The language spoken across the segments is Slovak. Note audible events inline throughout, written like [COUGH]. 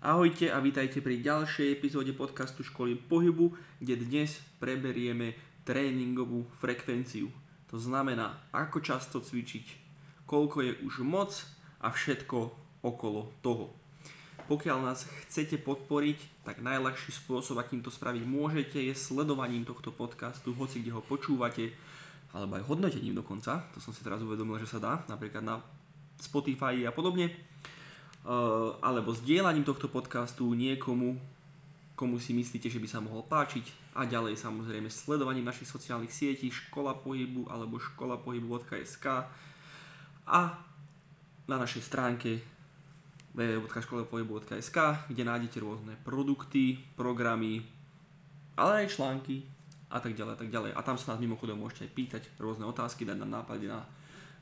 Ahojte a vítajte pri ďalšej epizóde podcastu Školy pohybu, kde dnes preberieme tréningovú frekvenciu. To znamená, ako často cvičiť, koľko je už moc a všetko okolo toho. Pokiaľ nás chcete podporiť, tak najľahší spôsob, akým to spraviť môžete, je sledovaním tohto podcastu, hoci kde ho počúvate, alebo aj hodnotením dokonca. To som si teraz uvedomil, že sa dá, napríklad na Spotify a podobne alebo zdieľaním tohto podcastu niekomu, komu si myslíte, že by sa mohol páčiť a ďalej samozrejme sledovaním našich sociálnych sietí Škola pohybu alebo školapohybu.sk a na našej stránke www.školapohybu.sk kde nájdete rôzne produkty, programy, ale aj články a tak ďalej a tak ďalej. A tam sa nás mimochodom môžete aj pýtať rôzne otázky, dať nám nápady na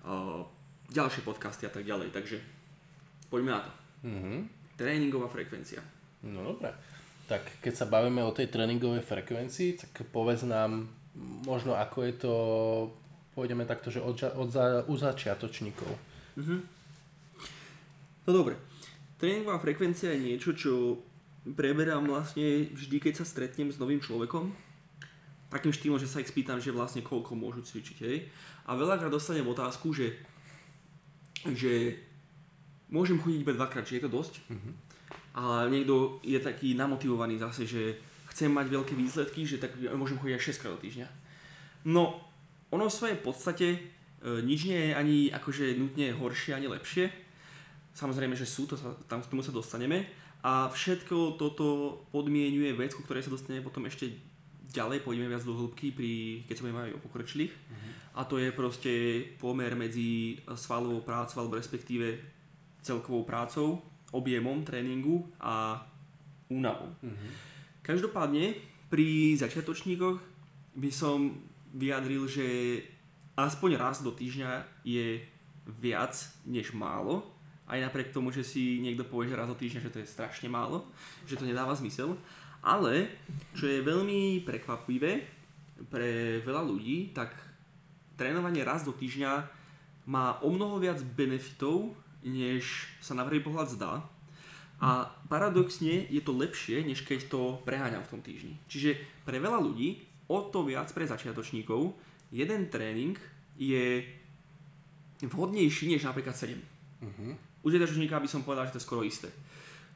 uh, ďalšie podcasty a tak ďalej. Takže Poďme na to. Mm-hmm. Tréningová frekvencia. No dobre. Tak keď sa bavíme o tej tréningovej frekvencii, tak povedz nám možno ako je to, pôjdeme takto, že od, od za, u začiatočníkov. Mm-hmm. No dobre. Tréningová frekvencia je niečo, čo preberám vlastne vždy, keď sa stretnem s novým človekom. Takým štýlom, že sa ich spýtam, že vlastne koľko môžu cvičiť. Hej? A veľakrát dostanem otázku, že, že môžem chodiť iba dvakrát, či je to dosť. Mm-hmm. A niekto je taký namotivovaný zase, že chcem mať veľké výsledky, že tak môžem chodiť aj 6 krát do týždňa. No, ono v svojej podstate e, nič nie je ani akože nutne horšie, ani lepšie. Samozrejme, že sú, to sa, tam k tomu sa dostaneme. A všetko toto podmienuje vec, ku ktorej sa dostaneme potom ešte ďalej, pôjdeme viac do hĺbky, pri, keď sa budeme mať o pokročilých. Mm-hmm. A to je proste pomer medzi svalovou prácou, alebo respektíve celkovou prácou, objemom tréningu a únavou. Mm-hmm. Každopádne pri začiatočníkoch by som vyjadril, že aspoň raz do týždňa je viac než málo. Aj napriek tomu, že si niekto povie, že raz do týždňa, že to je strašne málo, že to nedáva zmysel. Ale, čo je veľmi prekvapivé pre veľa ľudí, tak trénovanie raz do týždňa má o mnoho viac benefitov než sa na prvý pohľad zdá. A paradoxne je to lepšie, než keď to preháňam v tom týždni. Čiže pre veľa ľudí, o to viac pre začiatočníkov, jeden tréning je vhodnejší než napríklad 7. Uh-huh. U začiatočníka by som povedal, že to je skoro isté.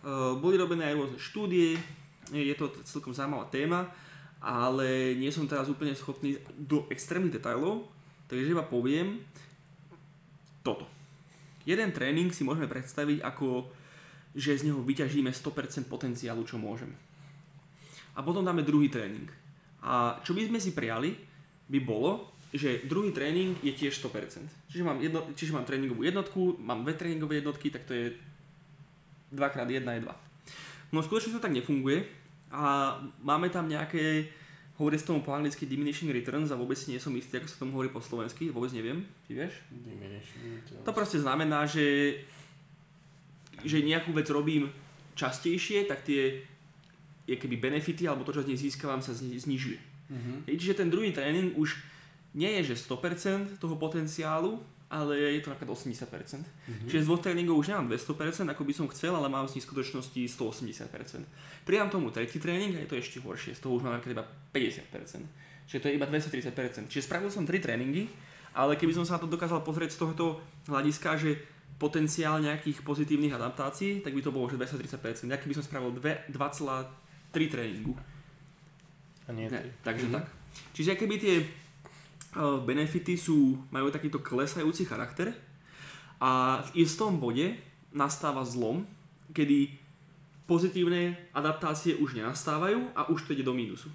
Uh, boli robené aj rôzne štúdie, je to celkom zaujímavá téma, ale nie som teraz úplne schopný do extrémnych detailov, takže iba poviem toto jeden tréning si môžeme predstaviť ako, že z neho vyťažíme 100% potenciálu, čo môžeme. A potom dáme druhý tréning. A čo by sme si prijali, by bolo, že druhý tréning je tiež 100%. Čiže mám, jedno, čiže mám tréningovú jednotku, mám dve tréningové jednotky, tak to je 2x1 je 2. No v skutočnosti to tak nefunguje a máme tam nejaké Hovorí sa tomu po anglicky diminishing returns a vôbec nie som istý, ako sa tomu hovorí po slovensky, vôbec neviem, ty vieš? Diminishing returns. To proste znamená, že, že nejakú vec robím častejšie, tak tie je keby benefity alebo to, čo z nej získavam, sa znižuje. Uh-huh. Čiže ten druhý tréning už nie je, že 100% toho potenciálu, ale je to napríklad 80%. Mm-hmm. Čiže z dvoch tréningov už nemám 200%, ako by som chcel, ale mám z nich skutočnosti 180%. Pridám tomu tretí tréning a je to ešte horšie, z toho už mám napríklad iba 50%. Čiže to je iba 230%. Čiže spravil som tri tréningy, ale keby som sa na to dokázal pozrieť z tohoto hľadiska, že potenciál nejakých pozitívnych adaptácií, tak by to bolo už 230%. Ja keby som spravil 2,3 tréningu. A nie, ne, takže mm-hmm. tak. Čiže keby tie benefity sú, majú takýto klesajúci charakter a v istom bode nastáva zlom, kedy pozitívne adaptácie už nenastávajú a už to ide do mínusu.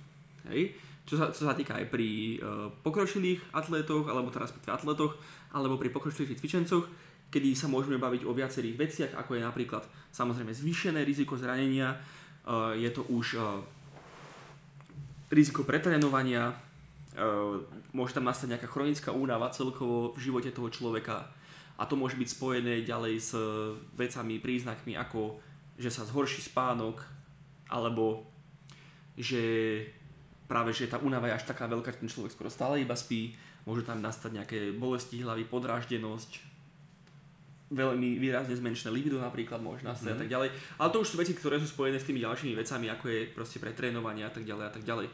Hej? Čo sa, čo sa týka aj pri uh, pokročilých atlétoch, alebo teraz pri atletoch, alebo pri pokročilých cvičencoch, kedy sa môžeme baviť o viacerých veciach, ako je napríklad samozrejme zvýšené riziko zranenia, uh, je to už uh, riziko pretrénovania, môže tam nastať nejaká chronická únava celkovo v živote toho človeka a to môže byť spojené ďalej s vecami, príznakmi ako že sa zhorší spánok alebo že práve že tá únava je až taká veľká, že ten človek skoro stále iba spí, môžu tam nastať nejaké bolesti hlavy, podráždenosť, veľmi výrazne zmenšené libido napríklad možno mm-hmm. a tak ďalej. Ale to už sú veci, ktoré sú spojené s tými ďalšími vecami, ako je proste pretrénovanie a tak ďalej a tak ďalej.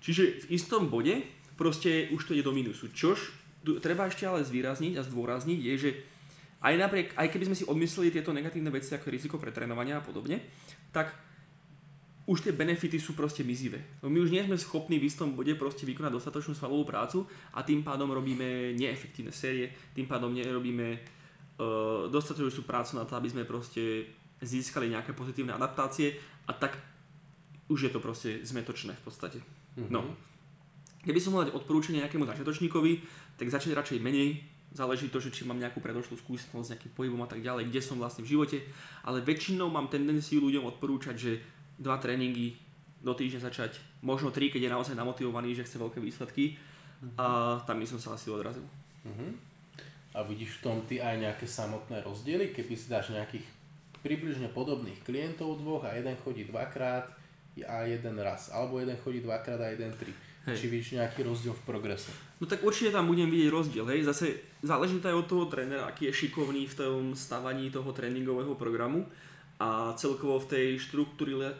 Čiže v istom bode proste už to ide do minusu. Čož treba ešte ale zvýrazniť a zdôrazniť je, že aj napriek, aj keby sme si odmysleli tieto negatívne veci ako riziko pretrénovania a podobne, tak už tie benefity sú proste mizivé. No my už nie sme schopní v istom bode proste vykonať dostatočnú svalovú prácu a tým pádom robíme neefektívne série, tým pádom nerobíme uh, dostatočnú prácu na to, aby sme proste získali nejaké pozitívne adaptácie a tak už je to proste zmetočné v podstate. Mm-hmm. No. Keby som mal dať odporúčanie nejakému začiatočníkovi, tak začať radšej menej, záleží to, že či mám nejakú predošlú skúsenosť s nejakým pohybom a tak ďalej, kde som vlastne v živote, ale väčšinou mám tendenciu ľuďom odporúčať, že dva tréningy do týždňa začať, možno tri, keď je naozaj namotivovaný, že chce veľké výsledky uh-huh. a tam by som sa asi odrazil. Uh-huh. A vidíš v tom ty aj nejaké samotné rozdiely, keby si dáš nejakých približne podobných klientov dvoch a jeden chodí dvakrát a jeden raz, alebo jeden chodí dvakrát a jeden tri. Hej. Či vidíš nejaký rozdiel v progrese? No tak určite tam budem vidieť rozdiel, hej. Zase záleží to aj od toho trénera, aký je šikovný v tom stavaní toho tréningového programu a celkovo v tej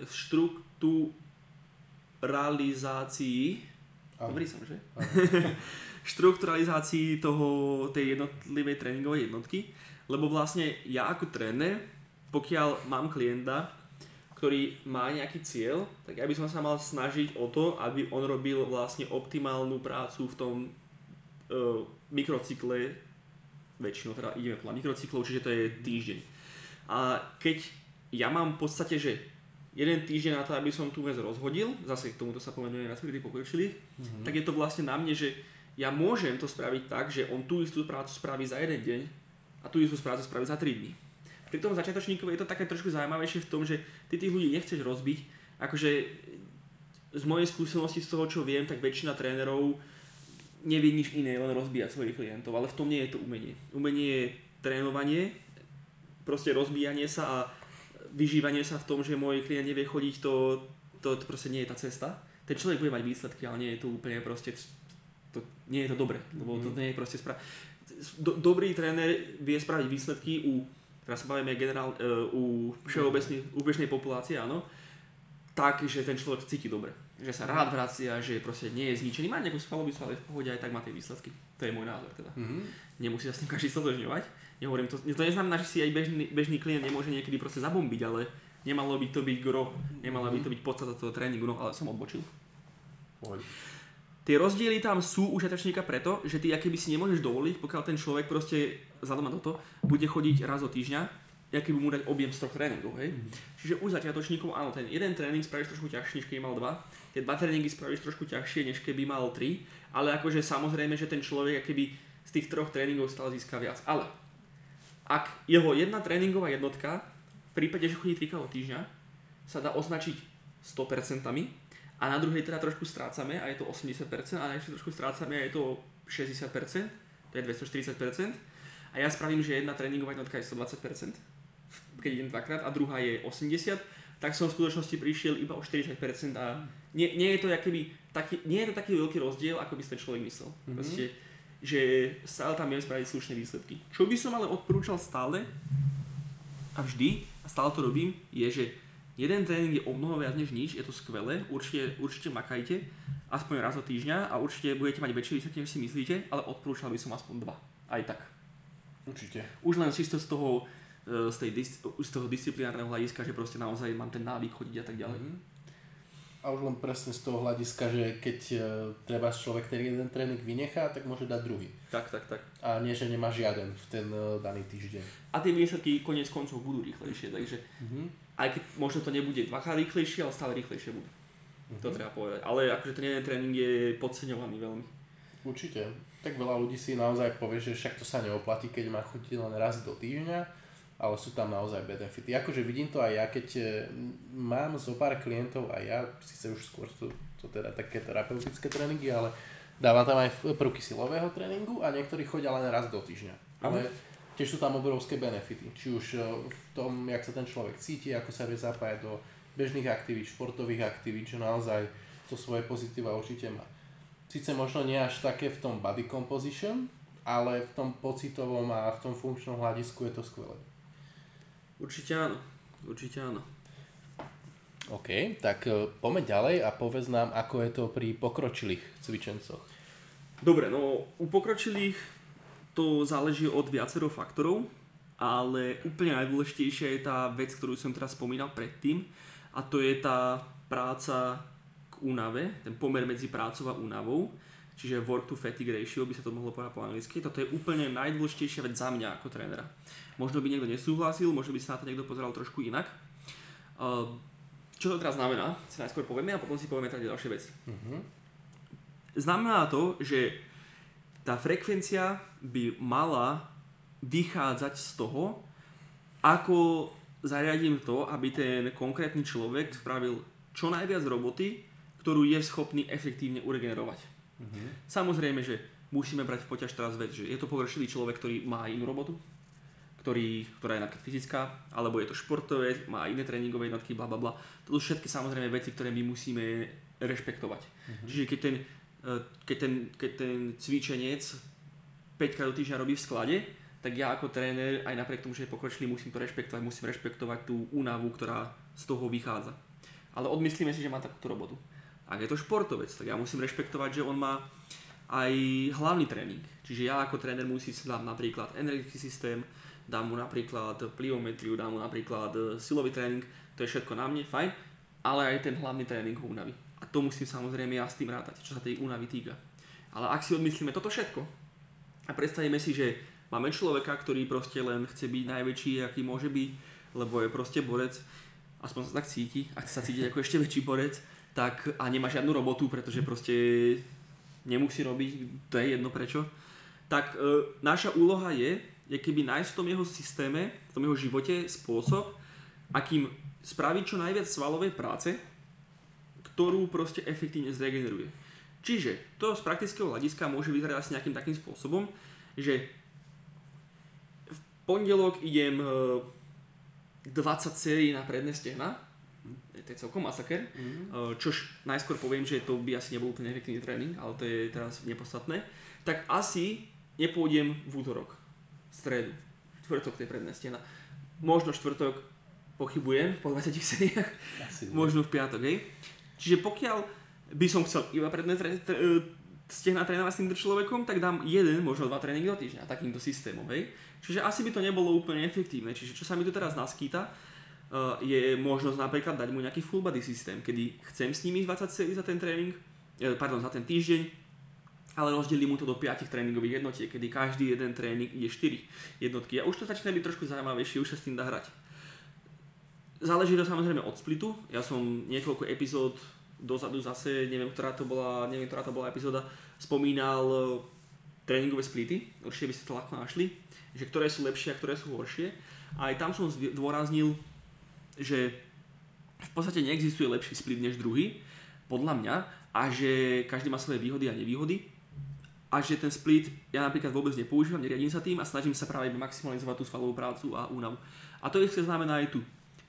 štruktúralizácii dobrý som, že? [LAUGHS] štrukturalizácii toho, tej jednotlivej tréningovej jednotky, lebo vlastne ja ako tréner, pokiaľ mám klienta, ktorý má nejaký cieľ, tak ja by som sa mal snažiť o to, aby on robil vlastne optimálnu prácu v tom uh, mikrocykle, väčšinou teda ideme podľa mikrocyklov, čiže to je týždeň. A keď ja mám v podstate, že jeden týždeň na to, aby som tú vec rozhodil, zase k tomuto sa pomenuje na pri pokročilých, mm-hmm. tak je to vlastne na mne, že ja môžem to spraviť tak, že on tú istú prácu spraví za jeden deň a tú istú prácu spraví za 3 dní. Pri tom začiatočníkovi je to také trošku zaujímavejšie v tom, že ty tých ľudí nechceš rozbiť. Akože z mojej skúsenosti, z toho čo viem, tak väčšina trénerov nevie nič iné, len rozbíjať svojich klientov, ale v tom nie je to umenie. Umenie je trénovanie, proste rozbíjanie sa a vyžívanie sa v tom, že môj klient nevie chodiť, to, to, to proste nie je tá cesta. Ten človek bude mať výsledky, ale nie je to úplne proste, to, nie je to dobre, lebo to mhm. nie je proste spra- Do, dobrý tréner vie spraviť výsledky u, teraz sa bavíme generál, uh, u všeobecnej, u bežnej populácie, áno, tak, že ten človek cíti dobre. Že sa rád vracia, že proste nie je zničený, má nejakú svalovicu, ale v pohode aj tak má tie výsledky. To je môj názor teda. Mm-hmm. Nemusí sa s tým každý stotožňovať nehovorím, to, to neznamená, že si aj bežný, bežný klient nemôže niekedy proste zabombiť, ale nemalo by to byť gro, nemala by to byť podstata toho tréningu, no ale som odbočil. Oj. Tie rozdiely tam sú u žiatočníka preto, že ty akéby si nemôžeš dovoliť, pokiaľ ten človek proste vzhľadom na toto bude chodiť raz do týždňa, aký by mu dať objem z troch tréningov, hej. Mm. Čiže u začiatočníkov áno, ten jeden tréning spravíš trošku ťažšie, než keby mal dva, tie dva tréningy spravíš trošku ťažšie, než keby mal tri, ale akože samozrejme, že ten človek akéby z tých troch tréningov stále získa viac. Ale ak jeho jedna tréningová jednotka v prípade, že chodí 3 do týždňa, sa dá označiť 100% a na druhej teda trošku strácame a je to 80% a na ešte trošku strácame a je to 60%, to je 240% a ja spravím, že jedna tréningová jednotka je 120%, keď idem dvakrát a druhá je 80%, tak som v skutočnosti prišiel iba o 40% a nie, nie, je to jakýby, taký, nie je to taký veľký rozdiel, ako by si ten človek myslel. Mm-hmm. Proste že stále tam viem spraviť slušné výsledky. Čo by som ale odporúčal stále a vždy, a stále to robím, je, že jeden tréning je o mnoho viac než nič, je to skvelé, určite, určite makajte, aspoň raz do týždňa a určite budete mať väčšie výsledky, než si myslíte, ale odporúčal by som aspoň dva. Aj tak. Určite. Už len čisto z toho, e, z, tej, z toho disciplinárneho hľadiska, že proste naozaj mám ten návyk chodiť a tak ďalej. Mm-hmm. A už len presne z toho hľadiska, že keď uh, treba človek ten jeden tréning vynechá, tak môže dať druhý. Tak, tak, tak. A nie, že nemá žiaden v ten uh, daný týždeň. A tie výsledky konec koncov budú rýchlejšie, takže mm-hmm. Aj keď možno to nebude dvakrát rýchlejšie, ale stále rýchlejšie budú. Mm-hmm. To treba povedať. Ale akože ten jeden tréning je podceňovaný veľmi. Určite. Tak veľa ľudí si naozaj povie, že však to sa neoplatí, keď má chutiť len raz do týždňa ale sú tam naozaj benefity. Akože vidím to aj ja, keď e, mám zo pár klientov aj ja, síce už skôr sú to teda také terapeutické tréningy, ale dávam tam aj prvky silového tréningu a niektorí chodia len raz do týždňa. Ale tiež sú tam obrovské benefity. Či už e, v tom, jak sa ten človek cíti, ako sa vie zapájať do bežných aktivít, športových aktivít, že naozaj to svoje pozitíva určite má. Sice možno nie až také v tom body composition, ale v tom pocitovom a v tom funkčnom hľadisku je to skvelé. Určite áno. Určite áno. OK, tak e, poďme ďalej a povedz nám, ako je to pri pokročilých cvičencoch. Dobre, no u pokročilých to záleží od viacero faktorov, ale úplne najdôležitejšia je tá vec, ktorú som teraz spomínal predtým a to je tá práca k únave, ten pomer medzi prácou a únavou, čiže work to fatigue ratio by sa to mohlo povedať po anglicky. Toto je úplne najdôležitejšia vec za mňa ako trénera. Možno by niekto nesúhlasil, možno by sa na to niekto pozeral trošku inak. Uh, čo to teraz znamená, si najskôr povieme a potom si povieme teda ďalšie veci. Uh-huh. Znamená to, že tá frekvencia by mala vychádzať z toho, ako zariadím to, aby ten konkrétny človek spravil čo najviac roboty, ktorú je schopný efektívne uregenerovať. Uh-huh. Samozrejme, že musíme brať v poťaž teraz vec, že je to pokročilý človek, ktorý má inú robotu, ktorý, ktorá je napríklad fyzická, alebo je to športovec, má iné tréningové jednotky, bla bla bla. To sú všetky samozrejme veci, ktoré my musíme rešpektovať. Mhm. Čiže keď ten, keď, ten, keď ten cvičenec 5 krát do týždňa robí v sklade, tak ja ako tréner, aj napriek tomu, že je pokročilý, musím to rešpektovať, musím rešpektovať tú únavu, ktorá z toho vychádza. Ale odmyslíme si, že má takúto robotu. Ak je to športovec, tak ja musím rešpektovať, že on má aj hlavný tréning. Čiže ja ako tréner musím si dať napríklad energetický systém, dám mu napríklad pliometriu, dám mu napríklad e, silový tréning, to je všetko na mne, fajn, ale aj ten hlavný tréning únavy. A to musím samozrejme ja s tým rátať, čo sa tej únavy týka. Ale ak si odmyslíme toto všetko a predstavíme si, že máme človeka, ktorý proste len chce byť najväčší, aký môže byť, lebo je proste borec, aspoň sa tak cíti, ak sa cíti ako ešte väčší borec, tak a nemá žiadnu robotu, pretože proste nemusí robiť, to je jedno prečo, tak e, naša úloha je je keby nájsť v tom jeho systéme, v tom jeho živote spôsob, akým spraviť čo najviac svalovej práce, ktorú proste efektívne zregeneruje. Čiže to z praktického hľadiska môže vyzerať asi nejakým takým spôsobom, že v pondelok idem 20 e, sérií na predné stehna, to je celkom masaker, mm. čož najskôr poviem, že to by asi nebol úplne efektívny tréning, ale to je teraz nepodstatné, tak asi nepôjdem v útorok stredu. Štvrtok to je predná stena. Možno štvrtok pochybujem po 20 [LAUGHS] sériách, možno v piatok, hej. Čiže pokiaľ by som chcel iba predné tre, tre, stehna trénovať s týmto človekom, tak dám jeden, možno dva tréningy do týždňa takýmto systémom, hej. Čiže asi by to nebolo úplne efektívne. Čiže čo sa mi tu teraz naskýta, uh, je možnosť napríklad dať mu nejaký full body systém, kedy chcem s nimi 20 sérií za ten tréning, eh, pardon, za ten týždeň, ale rozdelím mu to do 5 tréningových jednotiek, kedy každý jeden tréning je 4 jednotky. A už to začína byť trošku zaujímavejšie, už sa s tým dá hrať. Záleží to samozrejme od splitu. Ja som niekoľko epizód dozadu zase, neviem, ktorá to bola, neviem, ktorá to bola epizóda, spomínal e, tréningové splity, určite by ste to ľahko našli, že ktoré sú lepšie a ktoré sú horšie. A aj tam som zdôraznil, že v podstate neexistuje lepší split než druhý, podľa mňa, a že každý má svoje výhody a nevýhody a že ten split ja napríklad vôbec nepoužívam, neriadím sa tým a snažím sa práve maximalizovať tú svalovú prácu a únavu. A to isté znamená aj tu.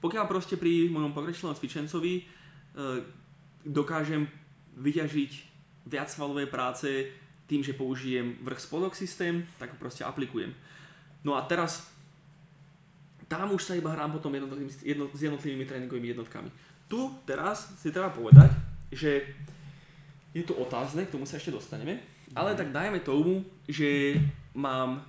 Pokiaľ proste pri mojom pokročilom cvičencovi e, dokážem vyťažiť viac svalovej práce tým, že použijem vrch spodok systém, tak ho proste aplikujem. No a teraz tam už sa iba hrám potom jednotlivými, jedno, s jednotlivými tréningovými jednotkami. Tu teraz si treba povedať, že je to otázne, k tomu sa ešte dostaneme, ale tak dajme tomu, že mám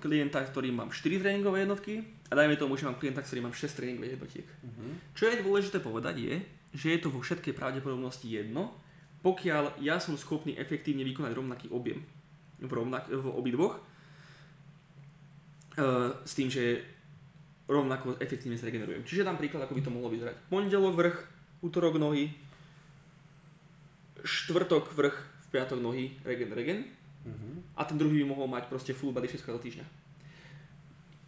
klienta, ktorý mám 4 tréningové jednotky a dajme tomu, že mám klienta, ktorý mám 6 tréningových jednotiek. Uh-huh. Čo je dôležité povedať je, že je to vo všetkej pravdepodobnosti jedno, pokiaľ ja som schopný efektívne vykonať rovnaký objem v, rovnak, v obidvoch, uh, s tým, že rovnako efektívne sa regenerujem. Čiže dám príklad, ako by to mohlo vyzerať. Pondelok vrch, útorok nohy, štvrtok vrch, piatok nohy, regen, regen. Uh-huh. A ten druhý by mohol mať proste full body 6 do týždňa.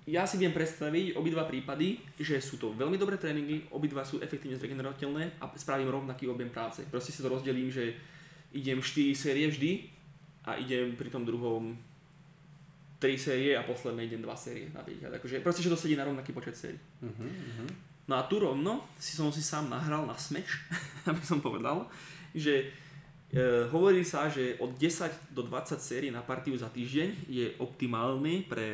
Ja si viem predstaviť obidva prípady, že sú to veľmi dobré tréningy, obidva sú efektívne zregenerovateľné a spravím rovnaký objem práce. Proste si to rozdelím, že idem 4 série vždy a idem pri tom druhom 3 série a posledné idem 2 série napríklad. Akože proste, že to sedí na rovnaký počet sérií. Uh-huh, uh-huh. No a tu rovno si som si sám nahral na smeč, [LAUGHS] aby som povedal, že hovorí sa, že od 10 do 20 sérií na partiu za týždeň je optimálny pre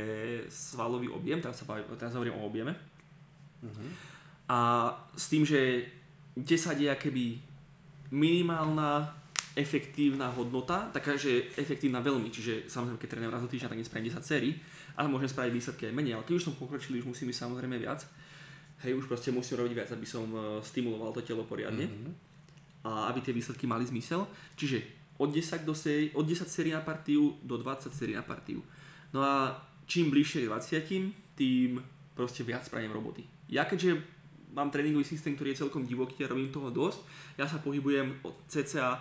svalový objem, teraz, sa bavím, teraz hovorím o objeme. A s tým, že 10 je akéby minimálna efektívna hodnota, taká, že efektívna veľmi, čiže samozrejme, keď trénujem raz do týždňa, tak nespravím 10 sérií, ale môžem spraviť výsledky aj menej, ale keď už som pokročil, už musím ísť samozrejme viac. Hej, už proste musím robiť viac, aby som e, stimuloval to telo poriadne. Mhm. A aby tie výsledky mali zmysel. Čiže od 10, do séri, od 10 sérií na partiu do 20 sérií na partiu. No a čím bližšie k 20, tým proste viac spravím roboty. Ja keďže mám tréningový systém, ktorý je celkom divoký a robím toho dosť, ja sa pohybujem od cca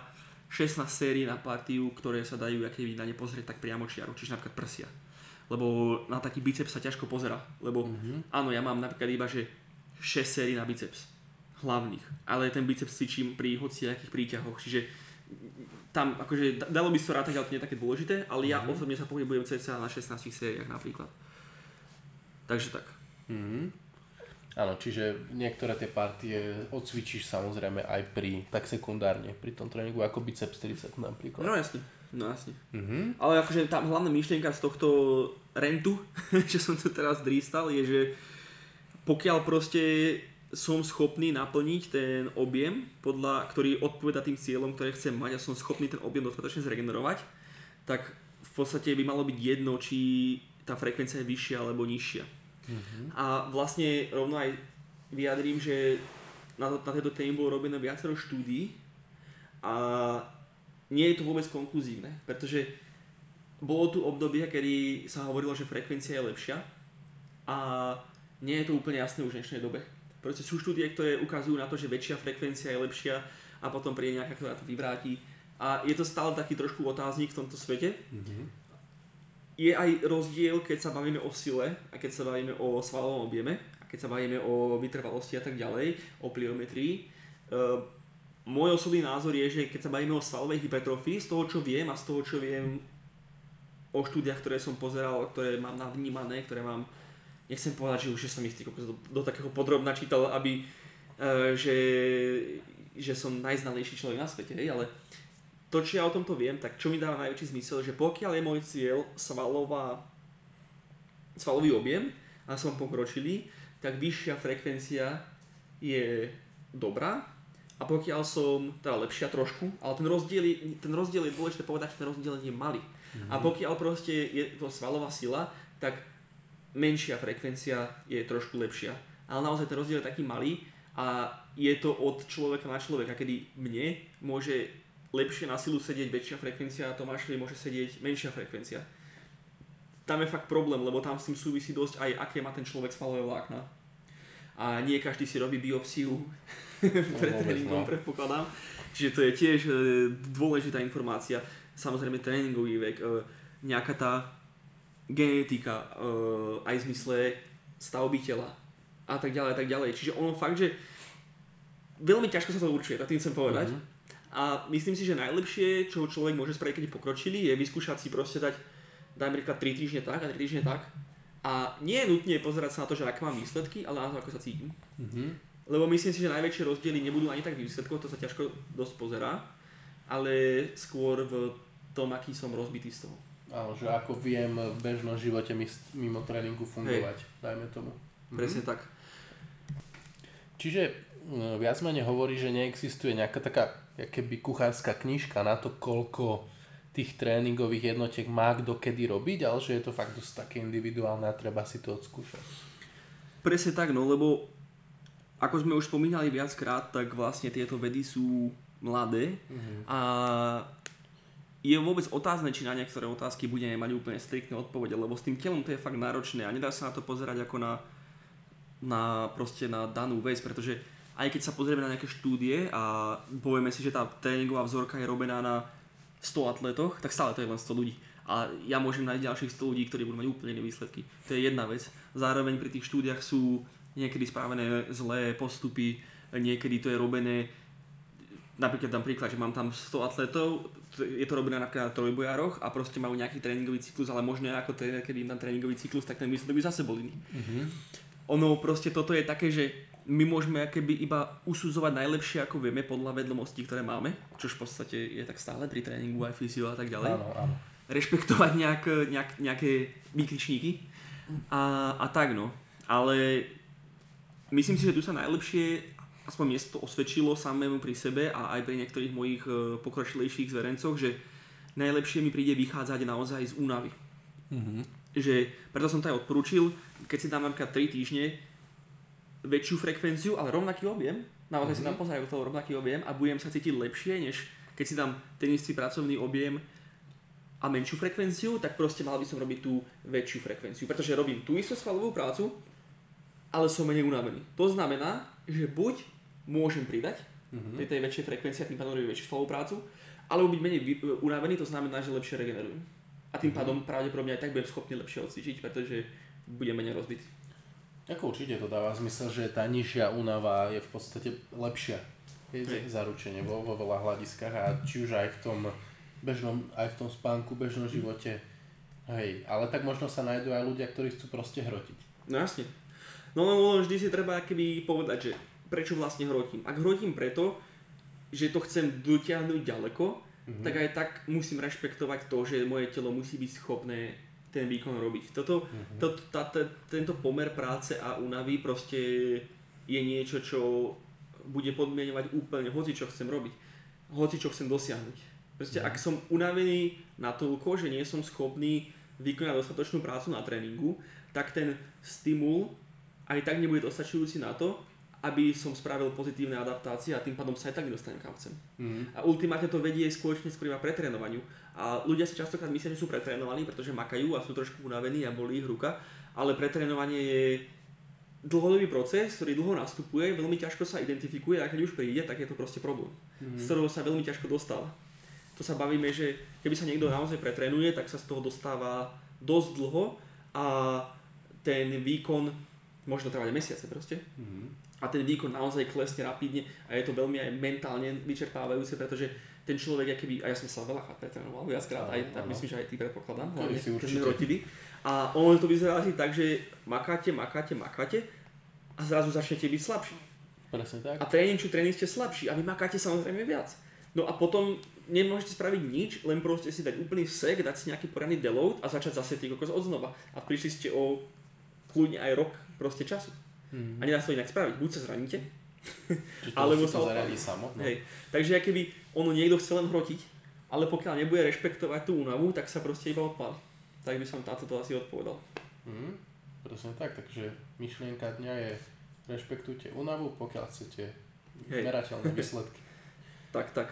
16 sérií na partiu, ktoré sa dajú keby na ne pozrieť tak priamo čiaro, čiže napríklad prsia. Lebo na taký biceps sa ťažko pozera, lebo Mhm. áno, ja mám napríklad iba, že 6 sérií na biceps hlavných, ale ten biceps cvičím pri hociakých príťahoch, čiže tam akože da- dalo by sa to rátať, ale to nie je také dôležité, ale ja Mhm. osobne sa pohybujem cca na 16 sériách napríklad. Takže tak. Mhm. Áno, čiže niektoré tie partie odcvičíš samozrejme aj pri, tak sekundárne, pri tom tréningu, ako biceps 30 napríklad. No jasne, no jasne. Mhm. Ale akože tá hlavná myšlienka z tohto rentu, [LAUGHS] že som to teraz drístal, je, že pokiaľ proste som schopný naplniť ten objem, podľa, ktorý odpoveda tým cieľom, ktoré chcem mať a som schopný ten objem dostatočne zregenerovať, tak v podstate by malo byť jedno, či tá frekvencia je vyššia alebo nižšia. A vlastne rovno aj vyjadrím, že na, to, na tejto téme bolo robené viacero štúdií a nie je to vôbec konkluzívne, pretože bolo tu obdobie, kedy sa hovorilo, že frekvencia je lepšia a nie je to úplne jasné už v dnešnej dobe. Proste sú štúdie, ktoré ukazujú na to, že väčšia frekvencia je lepšia a potom príde nejaká, ktorá to vyvráti. A je to stále taký trošku otáznik v tomto svete. Mhm. Je aj rozdiel, keď sa bavíme o sile a keď sa bavíme o svalovom objeme a keď sa bavíme o vytrvalosti a tak ďalej, o pliometrii. Uh, môj osobný názor je, že keď sa bavíme o svalovej hypertrofii, z toho čo viem a z toho čo viem o štúdiách, ktoré som pozeral, ktoré mám navnímané, ktoré mám, nechcem povedať, že už som ich do, do takého podrobna čítal, aby, uh, že, že som najznalejší človek na svete, hej, ale to, čo ja o tomto viem, tak čo mi dáva najväčší zmysel, že pokiaľ je môj cieľ svalová, svalový objem a som pokročilý, tak vyššia frekvencia je dobrá a pokiaľ som, teda lepšia trošku, ale ten rozdiel je, ten rozdiel je dôležité povedať, že ten rozdiel je malý. A pokiaľ proste je to svalová sila, tak menšia frekvencia je trošku lepšia. Ale naozaj ten rozdiel je taký malý a je to od človeka na človeka, kedy mne môže lepšie na silu sedieť väčšia frekvencia a Tomášovi môže sedieť menšia frekvencia. Tam je fakt problém, lebo tam s tým súvisí dosť aj aké má ten človek svalové vlákna. A nie každý si robí biopsiu [LAUGHS] pred vôbec, tréningom, no. predpokladám. Čiže to je tiež e, dôležitá informácia. Samozrejme tréningový vek, e, nejaká tá genetika, e, aj v zmysle stavby tela a tak ďalej a tak ďalej. Čiže ono fakt, že veľmi ťažko sa to určuje, tak tým chcem povedať. Mhm. A myslím si, že najlepšie, čo človek môže spraviť, keď je pokročilý, je vyskúšať si proste dať, dajme príklad 3 týždne tak a 3 týždne tak. A nie je nutne pozerať sa na to, že aké mám výsledky, ale na to, ako sa cítim. Mhm. Lebo myslím si, že najväčšie rozdiely nebudú ani tak v výsledkoch, to sa ťažko dosť pozerá, ale skôr v tom, aký som rozbitý z toho. Áno, že ako viem v bežnom živote mimo tréningu fungovať, dajme tomu. Mhm. Presne tak. Čiže mm, viac menej hovorí, že neexistuje nejaká taká keby kuchárska knižka na to, koľko tých tréningových jednotiek má kto kedy robiť, ale že je to fakt dosť také individuálne a treba si to odskúšať. Presne tak, no lebo ako sme už spomínali viackrát, tak vlastne tieto vedy sú mladé a je vôbec otázne, či na niektoré otázky budeme mať úplne striktné odpovede, lebo s tým telom to je fakt náročné a nedá sa na to pozerať ako na, na, proste na danú vec, pretože aj keď sa pozrieme na nejaké štúdie a povieme si, že tá tréningová vzorka je robená na 100 atletoch, tak stále to je len 100 ľudí. A ja môžem nájsť ďalších 100 ľudí, ktorí budú mať úplne iné výsledky. To je jedna vec. Zároveň pri tých štúdiách sú niekedy spravené zlé postupy, niekedy to je robené napríklad dám príklad, že mám tam 100 atletov, je to robené napríklad na trojbojároch a proste majú nejaký tréningový cyklus, ale možno ja ako tréner, keď im dám tréningový cyklus, tak ten výsledok by zase bol iný. Mhm. Ono proste toto je také, že my môžeme keby iba usudzovať najlepšie ako vieme podľa vedomostí, ktoré máme, čo v podstate je tak stále pri tréningu aj fyzio a tak ďalej. Áno, áno. Rešpektovať nejak, nejak, nejaké výkričníky a, a tak no. Ale myslím si, že tu sa najlepšie, aspoň mne to osvedčilo samému pri sebe a aj pri niektorých mojich e, pokročilejších zverencoch, že najlepšie mi príde vychádzať naozaj z únavy. Mhm. Že preto som to aj odporúčil, keď si dám napríklad 3 týždne väčšiu frekvenciu, ale rovnaký objem, naozaj si Mhm. tam pozerajú toho rovnaký objem a budem sa cítiť lepšie, než keď si dám ten istý pracovný objem a menšiu frekvenciu, tak proste mal by som robiť tú väčšiu frekvenciu, pretože robím tú istú svalovú prácu, ale som menej unavený. To znamená, že buď môžem pridať Mhm. pri tej väčšej frekvencii a tým pádom robím väčšiu svalovú prácu, alebo byť menej vy- unavený, to znamená, že lepšie regenerujem. A tým Mhm. pádom pravdepodobne aj tak budem schopný lepšie odcvičiť, pretože budem menej rozbitý. Ako určite to dáva zmysel, že tá nižšia únava je v podstate lepšia. Je Hej. zaručenie vo, vo veľa hľadiskách a či už aj v tom bežnom, aj v tom spánku, bežnom živote. Hej, ale tak možno sa nájdú aj ľudia, ktorí chcú proste hrotiť. No jasne. No len len vždy si treba keby povedať, že prečo vlastne hrotím. Ak hrotím preto, že to chcem dotiahnuť ďaleko, Mhm. tak aj tak musím rešpektovať to, že moje telo musí byť schopné ten výkon robiť. Toto, Mhm. to, tá, tá, tento pomer práce a únavy proste je niečo, čo bude podmienovať úplne hoci, čo chcem robiť. Hoci, čo chcem dosiahnuť. Proste, Mhm. ak som unavený natoľko, že nie som schopný vykonať dostatočnú prácu na tréningu, tak ten stimul aj tak nebude dostačujúci na to, aby som spravil pozitívne adaptácie a tým pádom sa aj tak nedostanem kam chcem. Mhm. A ultimátne to vedie spoločne skôr iba pretrénovaniu. A ľudia si častokrát myslia, že sú pretrénovaní, pretože makajú a sú trošku unavení a bolí ich ruka, ale pretrénovanie je dlhodobý proces, ktorý dlho nastupuje, veľmi ťažko sa identifikuje a keď už príde, tak je to proste problém, Mhm. z ktorého sa veľmi ťažko dostáva. To sa bavíme, že keby sa niekto naozaj pretrénuje, tak sa z toho dostáva dosť dlho a ten výkon môže to trvať mesiace proste Mhm. A ten výkon naozaj klesne rapidne a je to veľmi aj mentálne vyčerpávajúce, pretože ten človek, keby, a ja som sa veľakrát pretrénoval, viackrát, aj, tak myslím, že aj ty predpokladám, hlavne, si keď určite. sme rotili. A ono to vyzerá asi tak, že makáte, makáte, makáte a zrazu začnete byť slabší. Presne tak. A tréning čo tréning ste slabší a vy makáte samozrejme viac. No a potom nemôžete spraviť nič, len proste si dať úplný sek, dať si nejaký poriadny deload a začať zase ty kokos od znova. A prišli ste o kľudne aj rok proste času. Mhm. A nedá sa to inak spraviť. Buď sa zraníte, Čiže to [LAUGHS] alebo sa zariadí samo. No. Hej. Takže keby ono niekto chce len hrotiť, ale pokiaľ nebude rešpektovať tú únavu, tak sa proste iba odpáli. Tak by som táto to asi odpovedal. Mhm. Presne tak, takže myšlienka dňa je rešpektujte únavu, pokiaľ chcete Hej. merateľné [LAUGHS] výsledky. Tak, tak.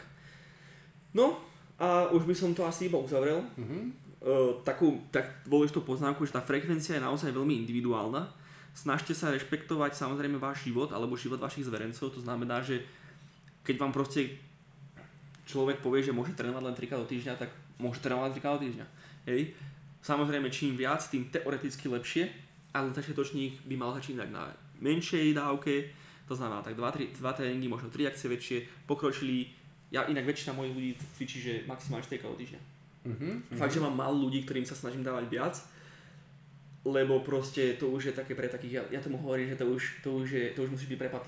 No a už by som to asi iba uzavrel. Mhm. Uh, takú tak dôležitú poznámku, že tá frekvencia je naozaj veľmi individuálna. Snažte sa rešpektovať samozrejme váš život alebo život vašich zverencov. To znamená, že keď vám proste človek povie, že môže trénovať len 3 do týždňa, tak môže trénovať len 3 do týždňa. Hej. Samozrejme, čím viac, tým teoreticky lepšie, ale začiatočník by mal začínať na menšej dávke, to znamená tak 2, 3, 2 tréningy, možno 3 akcie väčšie, pokročili, ja inak väčšina mojich ľudí cvičí, že maximálne 4 do týždňa. Mhm. Fakt, že mám málo ľudí, ktorým sa snažím dávať viac, lebo proste to už je také pre takých, ja, ja tomu hovorím, že to už, to už, je, to už musí byť prepad.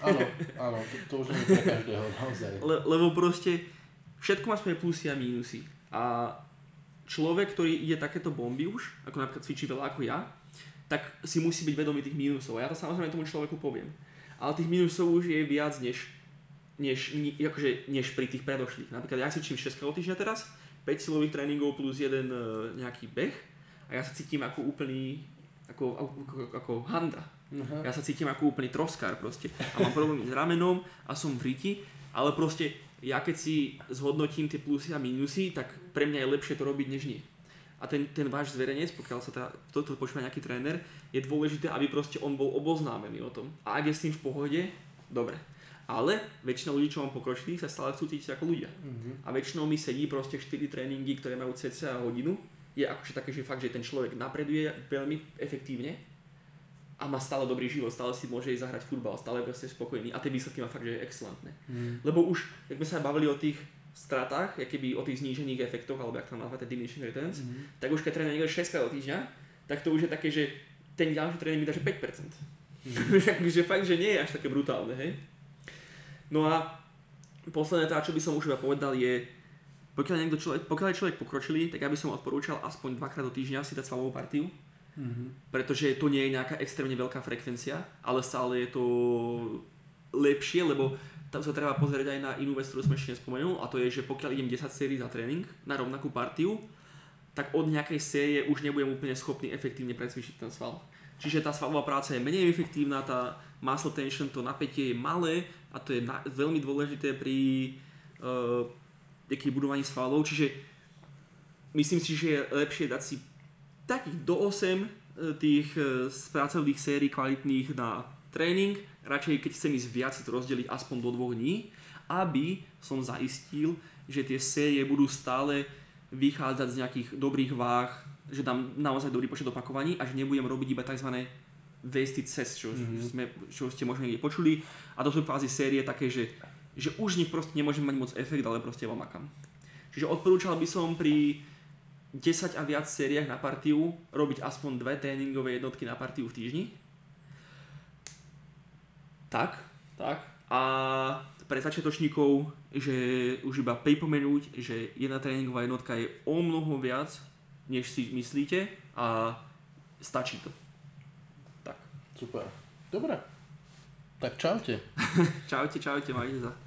Áno, [LAUGHS] áno, to, to už je pre každého naozaj. Le, lebo proste všetko má svoje plusy a mínusy. A človek, ktorý ide takéto bomby už, ako napríklad cvičí veľa ako ja, tak si musí byť vedomý tých mínusov. A ja to samozrejme tomu človeku poviem. Ale tých mínusov už je viac než, než, akože, než pri tých predošlých. Napríklad ja cvičím 6 krát týždňa teraz, 5 silových tréningov plus jeden e, nejaký beh a ja sa cítim ako úplný, ako, ako, ako, handra. Aha. Ja sa cítim ako úplný troskár proste. A mám problémy s ramenom a som v riti, ale proste ja keď si zhodnotím tie plusy a minusy, tak pre mňa je lepšie to robiť než nie. A ten, ten váš zverejnec, pokiaľ sa teda toto počúva nejaký tréner, je dôležité, aby proste on bol oboznámený o tom. A ak je s tým v pohode, dobre. Ale väčšina ľudí, čo mám pokročilých, sa stále chcú cítiť ako ľudia. Mhm. A väčšinou mi sedí proste 4 tréningy, ktoré majú cca hodinu. Je akože také, že fakt, že ten človek napreduje veľmi efektívne a má stále dobrý život, stále si môže ísť zahrať futbal, stále je proste spokojný a tie výsledky má fakt, že je excelentné. Mhm. Lebo už, jak sme sa bavili o tých stratách, keby o tých znížených efektoch, alebo jak tam nazvať diminishing returns, Mhm. tak už keď trénuje niekto 6 krát do týždňa, tak to už je také, že ten ďalší tréning mi dá, že 5%. Mm. že fakt, že nie je až také brutálne, hej. No a posledné tá, čo by som už iba povedal je, pokiaľ, niekto človek, pokiaľ je človek pokročilý, tak ja by som odporúčal aspoň dvakrát do týždňa si dať svalovú partiu. Mm-hmm. Pretože to nie je nejaká extrémne veľká frekvencia, ale stále je to lepšie, lebo tam sa treba pozrieť aj na inú vec, ktorú som ešte nespomenul, a to je, že pokiaľ idem 10 sérií za tréning na rovnakú partiu, tak od nejakej série už nebudem úplne schopný efektívne precvičiť ten sval. Čiže tá svalová práca je menej efektívna, tá muscle tension, to napätie je malé a to je na, veľmi dôležité pri uh, budovaní svalov, čiže myslím si, že je lepšie dať si takých do 8 uh, tých uh, pracovných sérií kvalitných na tréning, radšej keď chcem ísť viac, to rozdeliť aspoň do dvoch dní, aby som zaistil, že tie série budú stále vychádzať z nejakých dobrých váh, že dám naozaj dobrý počet opakovaní a že nebudem robiť iba tzv. wasted cest, čo, mm-hmm. sme, čo ste možno niekde počuli. A to sú kvázi série také, že, že už nich proste nemôžem mať moc efekt, ale proste vám makam. Čiže odporúčal by som pri 10 a viac sériách na partiu robiť aspoň dve tréningové jednotky na partiu v týždni. Tak, tak. A pre začiatočníkov, že už iba pripomenúť, že jedna tréningová jednotka je o mnoho viac, než si myslíte a stačí to. Tak. Super. Dobre. Tak čaute. [LAUGHS] čaute, čaute, majte sa.